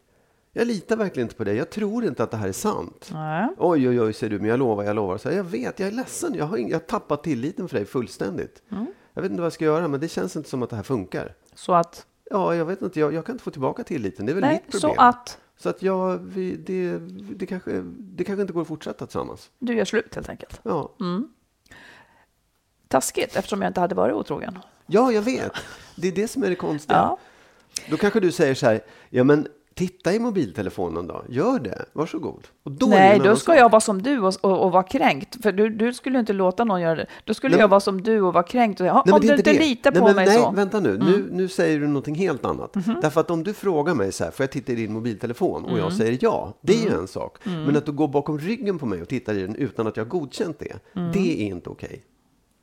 Jag litar verkligen inte på dig. Jag tror inte att det här är sant. Nej. Oj, oj, oj, säger du, men jag lovar, jag lovar. Så här, jag vet, jag är ledsen. Jag har, ing- jag har tappat tilliten för dig fullständigt. Mm. Jag vet inte vad jag ska göra, men det känns inte som att det här funkar. Så att, Ja, jag vet inte. Jag, jag kan inte få tillbaka tilliten. Det är väl nej, mitt problem. så att Så att jag, vi, det, det, kanske, det kanske inte går att fortsätta tillsammans. du gör slut helt enkelt. Ja, Taskigt eftersom jag inte hade varit otrogen. ja jag vet. Det är det som är det konstiga. Ja. Då kanske du säger så här, ja men titta i mobiltelefonen då. Gör det, varsågod. Och då Nej, då ska jag vara som du och, och, och vara kränkt. För du, du skulle inte låta någon göra det. Då skulle Nej, jag vara som du och vara kränkt. Och, säga, Nej, om du inte det. litar nej, på men, mig nej, så. Mm. vänta nu. nu. Nu säger du någonting helt annat. Mhm. Därför att om du frågar mig så här, får jag titta i din mobiltelefon? Och Mm. jag säger ja, det är ju en sak. Men att du går bakom ryggen på mig och tittar i den utan att jag har godkänt det, Mm. det är inte okej.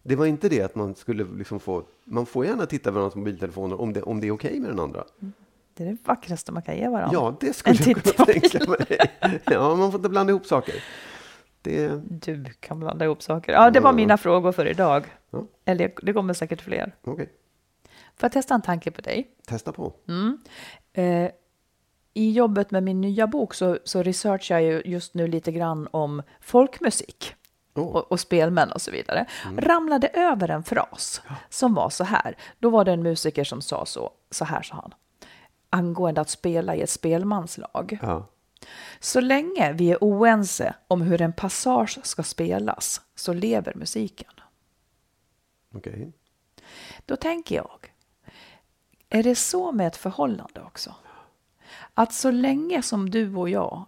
Det var inte det att man skulle liksom få, man får gärna titta i varandras mobiltelefoner om det, om det är okej med den andra. Det är det vackraste man kan ge varandra. Ja, det skulle En jag kunna tänka mig. Ja, man får inte blanda ihop saker. Det, Du kan blanda ihop saker. Ja, det var Ja. mina frågor för idag. Ja. Eller det kommer säkert fler. okej, Får jag testa en tanke på dig? testa på. Eh, I jobbet med min nya bok så, så researchar jag ju just nu lite grann om folkmusik. Oh. och, och spelmän och så vidare, ramlade över en fras som var så här. Då var det en musiker som sa så, så här sa han, angående att spela i ett spelmanslag. Ja. Så länge vi är oense om hur en passage ska spelas så lever musiken. Okej. Då tänker jag, är det så med ett förhållande också? Att så länge som du och jag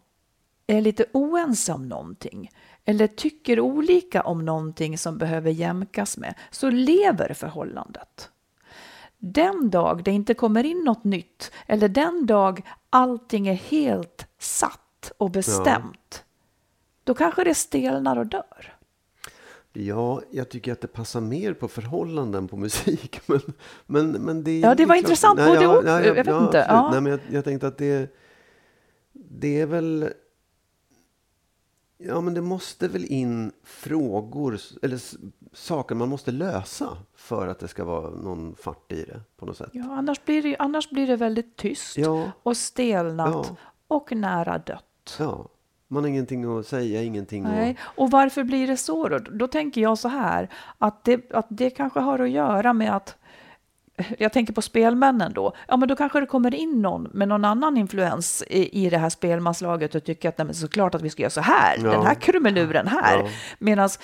är lite oense om någonting eller tycker olika om någonting som behöver jämkas med så lever förhållandet. Den dag det inte kommer in något nytt eller den dag allting är helt satt och bestämt då kanske det stelnar och dör. Ja, jag tycker att det passar mer på förhållanden på musik. Men, men, men det är Ja, det var klart- intressant Nej, både ja, och. ja, Jag vet ja, inte. Ja. Nej, men jag, jag tänkte att det, det är väl... Ja, men det måste väl in frågor eller saker man måste lösa för att det ska vara någon fart i det på något sätt. Ja, annars blir det, annars blir det väldigt tyst Ja. och stelnat Ja. och nära dött. Ja, man har ingenting att säga, ingenting Nej. att... Och varför blir det så då? Då tänker jag så här, att det, att det kanske har att göra med att jag tänker på spelmännen då. Ja, men då kanske det kommer in någon med någon annan influens i, i det här spelmanslaget och tycker att nej, men såklart att vi ska göra så här, Ja. den här krumeluren här. Ja. Medans,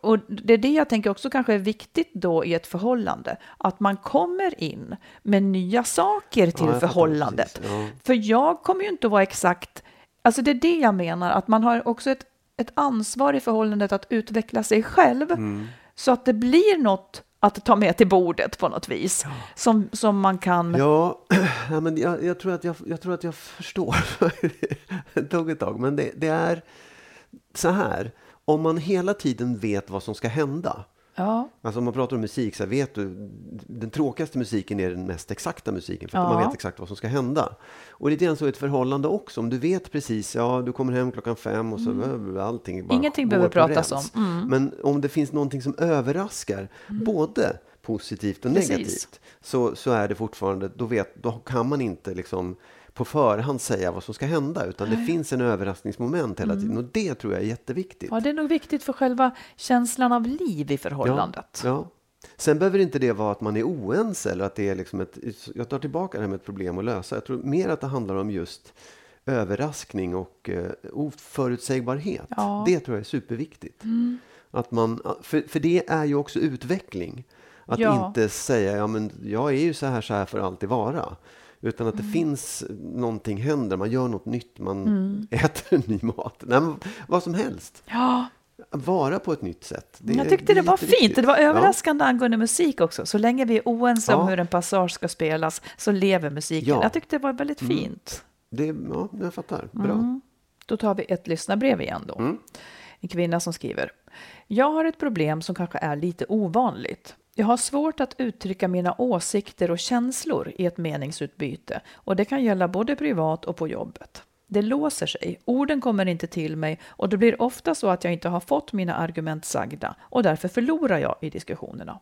och det är det jag tänker också kanske är viktigt då i ett förhållande, att man kommer in med nya saker till fattar förhållandet. Ja. För jag kommer ju inte att vara exakt, alltså det är det jag menar, att man har också ett, ett ansvar i förhållandet att utveckla sig själv Mm. så att det blir något att ta med till bordet på något vis som, som man kan... Ja, ja men jag, jag, tror att jag, jag tror att jag förstår. det tog ett tag. Men det, det är så här. Om man hela tiden vet vad som ska hända. Ja, Alltså om man pratar om musik så vet du, den tråkigaste musiken är den mest exakta musiken för att Ja. man vet exakt vad som ska hända. Och lite grann så är ett förhållande också. Om du vet precis, ja du kommer hem klockan fem och så mm. allting bara Ingenting behöver pratas om. Mm. Men om det finns någonting som överraskar, både positivt och Precis. negativt, så, så är det fortfarande, då, vet, då kan man inte liksom på förhand säga vad som ska hända, utan det finns en överraskningsmoment hela tiden. Och det tror jag är jätteviktigt. ja, det är nog viktigt för själva känslan av liv i förhållandet. Ja, ja. Sen behöver inte det vara att man är oense eller att det är liksom ett, jag tar tillbaka det här med ett problem att lösa. Jag tror mer att det handlar om just överraskning och eh, oförutsägbarhet. Ja. Det tror jag är superviktigt. Att man, för, för det är ju också utveckling. Att Ja. inte säga, ja men jag är ju så här, så här för alltid vara. Utan att det finns någonting händer, man gör något nytt, man äter ny mat. Nej, vad som helst. Ja, Vara på ett nytt sätt. Det jag tyckte det, var fint. Det var Ja. överraskande angående musik också. Så länge vi är oense om Ja. hur en passage ska spelas så lever musiken. Ja. Mm. Jag tyckte det var väldigt fint. Det, ja, jag fattar. Bra. Mm. Då tar vi ett lyssnarbrev igen då. Mm. En kvinna som skriver. Jag har ett problem som kanske är lite ovanligt. Jag har svårt att uttrycka mina åsikter och känslor i ett meningsutbyte och det kan gälla både privat och på jobbet. Det låser sig, orden kommer inte till mig och det blir ofta så att jag inte har fått mina argument sagda och därför förlorar jag i diskussionerna.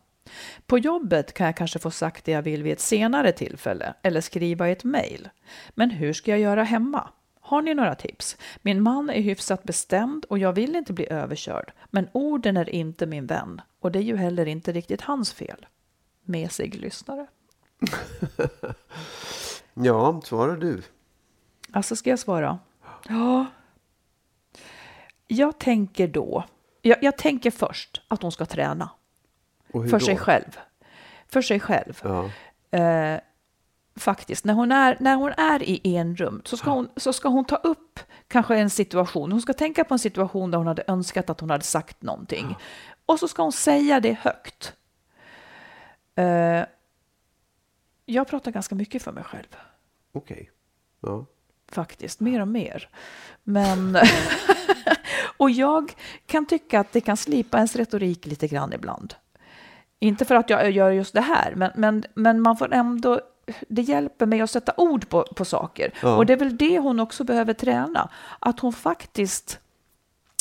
På jobbet kan jag kanske få sagt det jag vill vid ett senare tillfälle eller skriva i ett mejl. Men hur ska jag göra hemma? Har ni några tips? Min man är hyfsat bestämd och jag vill inte bli överkörd. Men orden är inte min vän och det är ju heller inte riktigt hans fel. Mesig lyssnare. Ja, svarar du. Alltså ska jag svara? Ja. Jag tänker då, jag, jag tänker först att hon ska träna. För då? sig själv. För sig själv. Ja. Eh, faktiskt, när hon är, när hon är i enrum så ska, hon, så ska hon ta upp kanske en situation. Hon ska tänka på en situation där hon hade önskat att hon hade sagt någonting. Och så ska hon säga det högt. Eh, jag pratar ganska mycket för mig själv. Okej. Ja. faktiskt, mer och mer. Men, och jag kan tycka att det kan slipa ens retorik lite grann ibland. Inte för att jag gör just det här, men, men, men man får ändå, det hjälper mig att sätta ord på, på saker. Ja. Och det är väl det hon också behöver träna, att hon faktiskt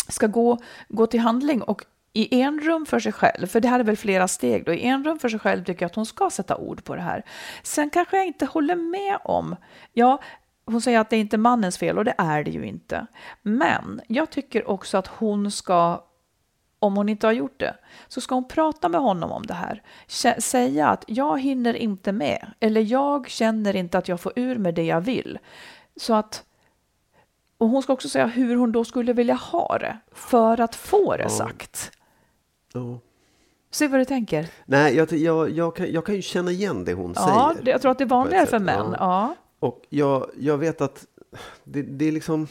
ska gå, gå till handling och i en rum för sig själv, för det här är väl flera steg då, i en rum för sig själv tycker jag att hon ska sätta ord på det här. Sen kanske jag inte håller med om, ja, hon säger att det är inte mannens fel och det är det ju inte. Men jag tycker också att hon ska, om hon inte har gjort det, så ska hon prata med honom om det här. Säga att jag hinner inte med, eller jag känner inte att jag får ur med det jag vill. Så att och hon ska också säga hur hon då skulle vilja ha det för att få det sagt. Ja. Se vad du tänker. Nej, jag, jag, jag, kan, jag kan ju känna igen det hon Ja, säger. det, jag tror att det är vanligare för män. ja. Ja. Och jag, jag vet att det, det är liksom...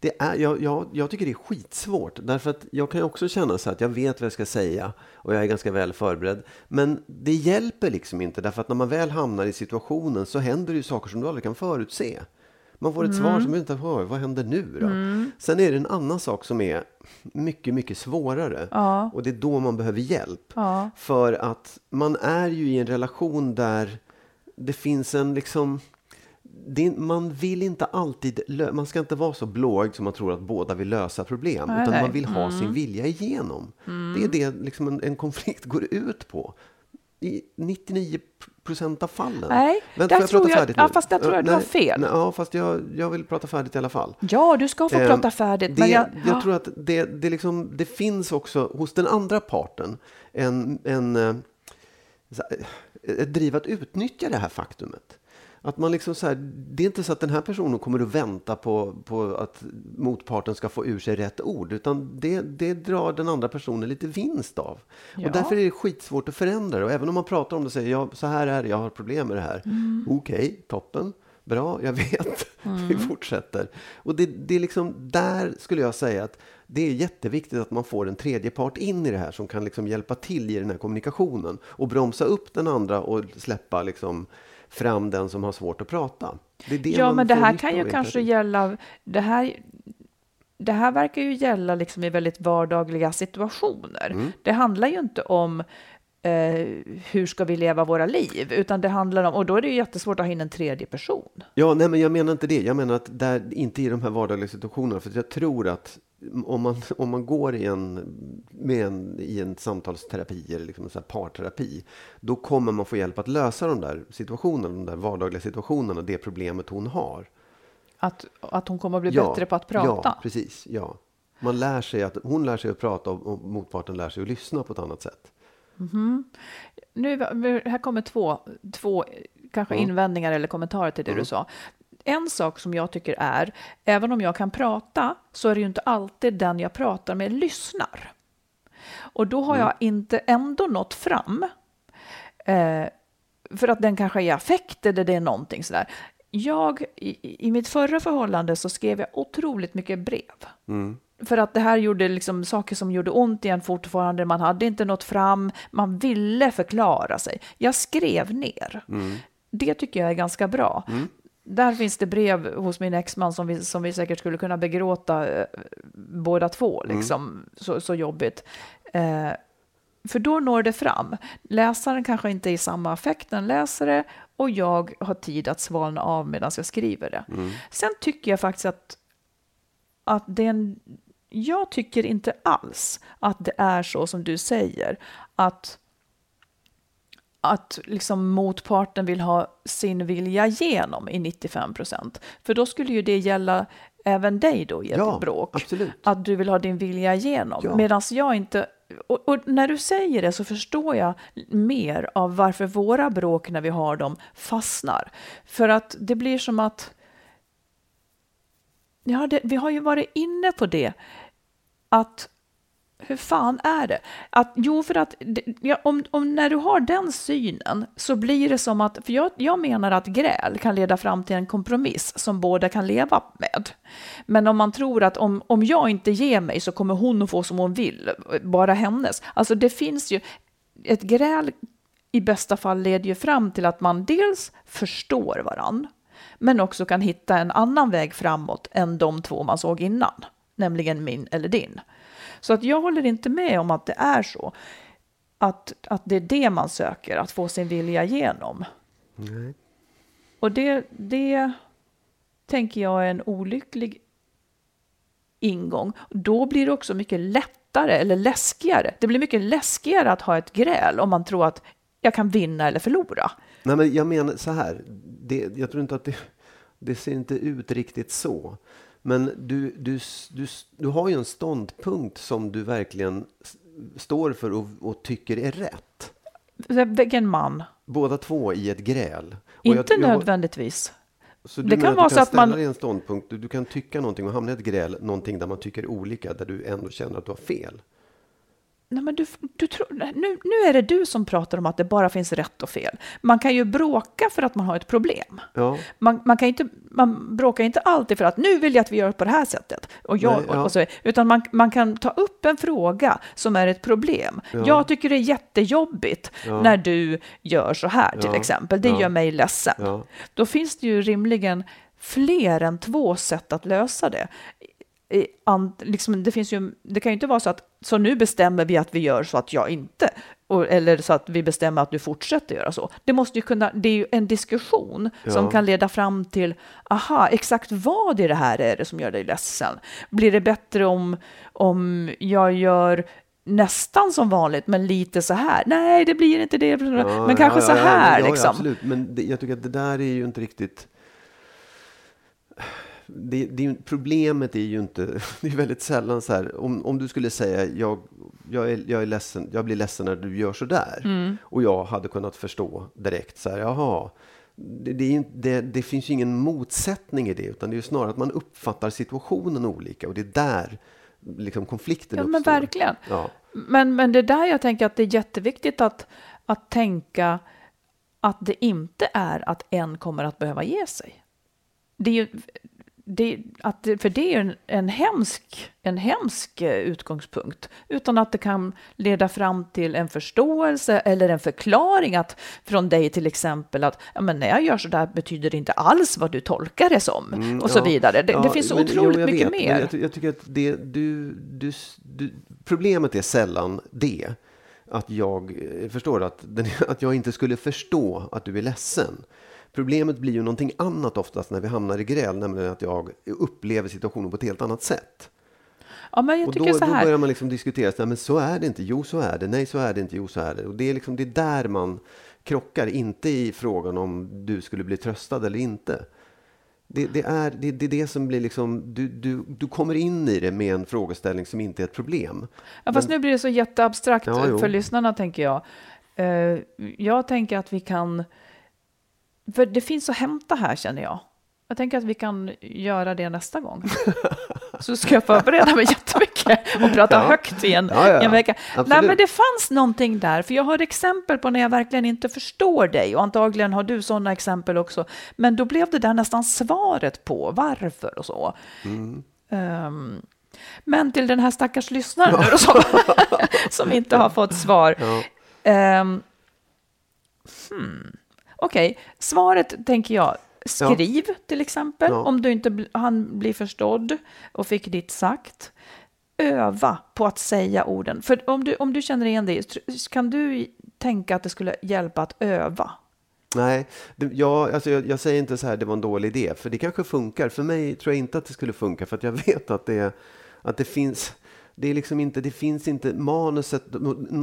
Det är, jag, jag, jag tycker det är skitsvårt. Därför att jag kan också känna så att jag vet vad jag ska säga och jag är ganska väl förberedd. Men det hjälper liksom inte därför att när man väl hamnar i situationen så händer det ju saker som du aldrig kan förutse. Man får ett Mm. svar som du inte hör. Vad händer nu då? Sen är det en annan sak som är mycket, mycket svårare. Ja. Och det är då man behöver hjälp. Ja. För att man är ju i en relation där det finns en liksom... Det, man vill inte alltid... Man ska inte vara så blåögd som man tror att båda vill lösa problem. Nej, utan nej. man vill ha sin vilja igenom. Det är det liksom en, en konflikt går ut på. I 99 procent av fallen. Nej, Vänta, där jag tror jag- färdigt ja, fast där tror jag du Nej, har fel. Nej, ja, fast jag, jag vill prata färdigt i alla fall. ja, du ska få Eh, prata färdigt. Det, men jag, jag ja. tror att det, det, liksom, det finns också hos den andra parten en, en, eh, så här, ett driv att utnyttja det här faktumet. Att man liksom så här, det är inte så att den här personen kommer att vänta på, på att motparten ska få ur sig rätt ord, utan det, det drar den andra personen lite vinst av. Ja. Och därför är det skitsvårt att förändra det. Och även om man pratar om det och säger ja, så här är det, jag har problem med det här. Mm. Okej, toppen, bra, jag vet. Vi fortsätter. Och det, det är liksom, där skulle jag säga att det är jätteviktigt att man får en tredje part in i det här som kan liksom hjälpa till i den här kommunikationen och bromsa upp den andra och släppa liksom fram den som har svårt att prata. Det är det ja, men det här kan ju kanske gälla... Det här, det här verkar ju gälla liksom i väldigt vardagliga situationer. Mm. Det handlar ju inte om eh, hur ska vi leva våra liv, utan det handlar om... Och då är det ju jättesvårt att ha in en tredje person. Ja, nej, men jag menar inte det. Jag menar att där, inte i de här vardagliga situationerna. För jag tror att om man, om man går i en, med en, i en samtalsterapi eller liksom en parterapi, då kommer man få hjälp att lösa de där situationerna, de där vardagliga situationerna, det problemet hon har. Att, att hon kommer att bli bättre på att prata. Ja, precis. Ja. Man lär sig att, hon lär sig att prata och, och motparten lär sig att lyssna på ett annat sätt. Nu, här kommer två, två kanske invändningar eller kommentarer till det du sa. En sak som jag tycker är, även om jag kan prata, så är det ju inte alltid den jag pratar med lyssnar. Och då har jag inte ändå nått fram. Eh, för att den kanske är affekt eller det är någonting sådär. Jag, i, i mitt förra förhållande så skrev jag otroligt mycket brev. För att det här gjorde liksom saker som gjorde ont igen fortfarande. Man hade inte nått fram. Man ville förklara sig. Jag skrev ner. Det tycker jag är ganska bra. där finns det brev hos min exman som vi, som vi säkert skulle kunna begråta eh, båda två, liksom. Så, så jobbigt. Eh, för då når det fram. Läsaren kanske inte är i samma affekt när läser det och jag har tid att svalna av medan jag skriver det. Sen tycker jag faktiskt att, att det är en, jag tycker inte alls att det är så som du säger, att att liksom motparten vill ha sin vilja igenom i 95 procent. För då skulle ju det gälla även dig då i ett Ja, bråk. absolut. Att du vill ha din vilja igenom. Ja. Medan jag inte... Och, och när du säger det så förstår jag mer av varför våra bråk när vi har dem fastnar. För att det blir som att... Ja, det, vi har ju varit inne på det. Att hur fan är det? Att, jo, för att ja, om, om när du har den synen så blir det som att, för jag, jag menar att gräl kan leda fram till en kompromiss som båda kan leva med. Men om man tror att om, om jag inte ger mig så kommer hon att få som hon vill, bara hennes. Alltså det finns ju, ett gräl i bästa fall leder ju fram till att man dels förstår varann, men också kan hitta en annan väg framåt än de två man såg innan, nämligen min eller din. Så att jag håller inte med om att det är så. Att, att det är det man söker, att få sin vilja igenom. Nej. Och det, det tänker jag är en olycklig ingång. Då blir det också mycket lättare eller läskigare. Det blir mycket läskigare att ha ett gräl om man tror att jag kan vinna eller förlora. Nej, men jag menar så här. Det, jag tror inte att det, det ser inte ut riktigt så. Men du, du, du, du har ju en ståndpunkt som du verkligen står för och, och tycker är rätt. Vilken man? Båda två i ett gräl. Och jag- Inte jag- nödvändigtvis. Så du Det kan vara du så att man- en ståndpunkt, du, du kan tycka någonting och hamna i ett gräl, någonting där man tycker olika, där du ändå känner att du har fel. Nej, men du, du tror, nu, nu är det du som pratar om att det bara finns rätt och fel. Man kan ju bråka för att man har ett problem. Ja, Man, man, kan inte, man bråkar inte alltid för att nu vill jag att vi gör på det här sättet. Och jag, Nej, ja. och så, utan man, man kan ta upp en fråga som är ett problem. Ja. Jag tycker det är jättejobbigt när du gör så här till exempel. Det gör mig ledsen. Då finns det ju rimligen fler än två sätt att lösa det. Liksom, det, finns ju, det kan ju inte vara så att så nu bestämmer vi att vi gör så att jag inte, och, eller så att vi bestämmer att du fortsätter göra så. Det, måste ju kunna, det är ju en diskussion som Ja. kan leda fram till, aha, exakt vad i det här är det som gör dig ledsen? Blir det bättre om, om jag gör nästan som vanligt, men lite så här? Nej, det blir inte det, Ja, men kanske ja, så här. ja, liksom. absolut, men det, jag tycker att det där är ju inte riktigt... Det, det problemet är ju inte... Det är väldigt sällan så här, om, om du skulle säga jag, jag, är, jag, är ledsen, jag blir ledsen när du gör så där. Mm. Och jag hade kunnat förstå direkt så här, jaha. Det, det, det, det finns ju ingen motsättning i det, utan det är ju snarare att man uppfattar situationen olika. Och det är där liksom, konflikten Ja, uppstår. men verkligen. Ja. Men, men det är där jag tänker att det är jätteviktigt att, att tänka att det inte är att en kommer att behöva ge sig. Det är ju, det, att, för det är en, en, hemsk, en hemsk eh, utgångspunkt, utan att det kan leda fram till en förståelse eller en förklaring att, från dig till exempel att ja, men när jag gör så där betyder det inte alls vad du tolkar det som och så Mm, Ja, vidare. Det, ja, det finns så men- otroligt jo, mycket vet, mer. Jag, jag tycker att det, du, du, du, problemet är sällan det. Att jag eh, förstår att, den, att jag inte skulle förstå att du är ledsen. Problemet blir ju någonting annat oftast när vi hamnar i gräl, nämligen att jag upplever situationen på ett helt annat sätt. Ja, men jag Och tycker då, så då här. börjar man liksom diskutera, så här, men så är det inte, jo så är det, nej så är det inte, jo så är det. Och det är, liksom, det är där man krockar, inte i frågan om du skulle bli tröstad eller inte. Det, det, är, det, det är det som blir liksom, du, du, du kommer in i det med en frågeställning som inte är ett problem. Ja, fast nu blir det så jätteabstrakt Ja, för lyssnarna, tänker jag. Eh, jag tänker att vi kan... För det finns att hämta här, känner jag. Jag tänker att vi kan göra det nästa gång. Så ska jag förbereda mig jättemycket och prata Ja. högt i en, Ja, ja, i en vecka. absolut. Nej, men det fanns någonting där, för jag har exempel på när jag verkligen inte förstår dig och antagligen har du sådana exempel också. Men då blev det där nästan svaret på varför och så. Mm. Ehm, men till den här stackars lyssnaren då, som, som inte har fått svar. Ja. Ehm, hmm. Okej, svaret tänker jag, Skriv till exempel, Ja. om du inte bl- han blir förstådd och fick ditt sagt. Öva på att säga orden. För om du, om du känner igen dig, kan du tänka att det skulle hjälpa att öva? Nej, jag, alltså jag, jag säger inte så här, det var en dålig idé, för det kanske funkar. För mig tror jag inte att det skulle funka, för att jag vet att det, att det finns det är liksom inte, det finns inte manuset,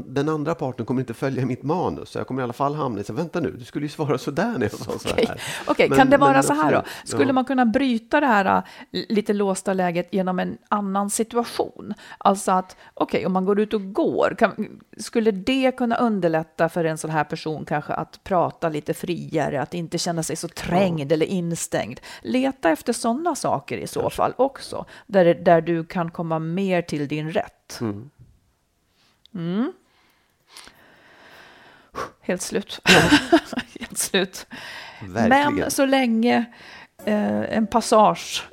den andra parten kommer inte följa mitt manus. Så jag kommer i alla fall hamna i så vänta nu, du skulle ju svara så där när jag sa så här. Okej, okay, kan det vara men så här då? Skulle ja. man kunna bryta det här äh, lite låsta läget genom en annan situation? Alltså att, okej, om man går ut och går, kan, skulle det kunna underlätta för en sån här person kanske att prata lite friare, att inte känna sig så trängd eller instängd? Leta efter sådana saker i så fall också, där, där du kan komma mer till din rätt. Mm. Helt slut. Helt slut. Verkligen. Men så länge eh, en passage,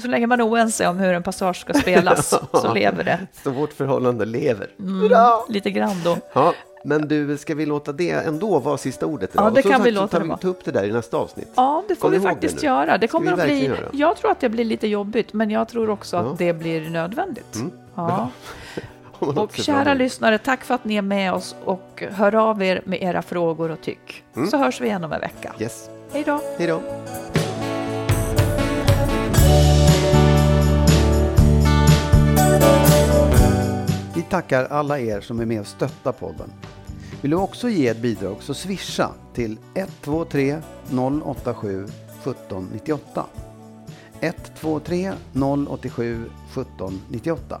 så länge man är oense om hur en passage ska spelas, så lever det. Så vårt förhållande lever. Mm, lite grann då. Ja, men du, ska vi låta det ändå vara sista ordet idag? Ja, det kan vi sagt, så låta tar det vi vara. ta upp det där i nästa avsnitt. Ja, det får vi det faktiskt nu. göra. Det vi kommer att bli, göra. jag tror att det blir lite jobbigt, men jag tror också Ja. Mm. att det blir nödvändigt. Ja. Om man Och kära lyssnare, tack för att ni är med oss och hör av er med era frågor och tyck. Mm. Så hörs vi igen om en vecka. Yes, Hej då! hej då. Vi tackar alla er som är med och stöttar podden. Vill du också ge ett bidrag så swisha till 123 087 1798. 123 087 1798.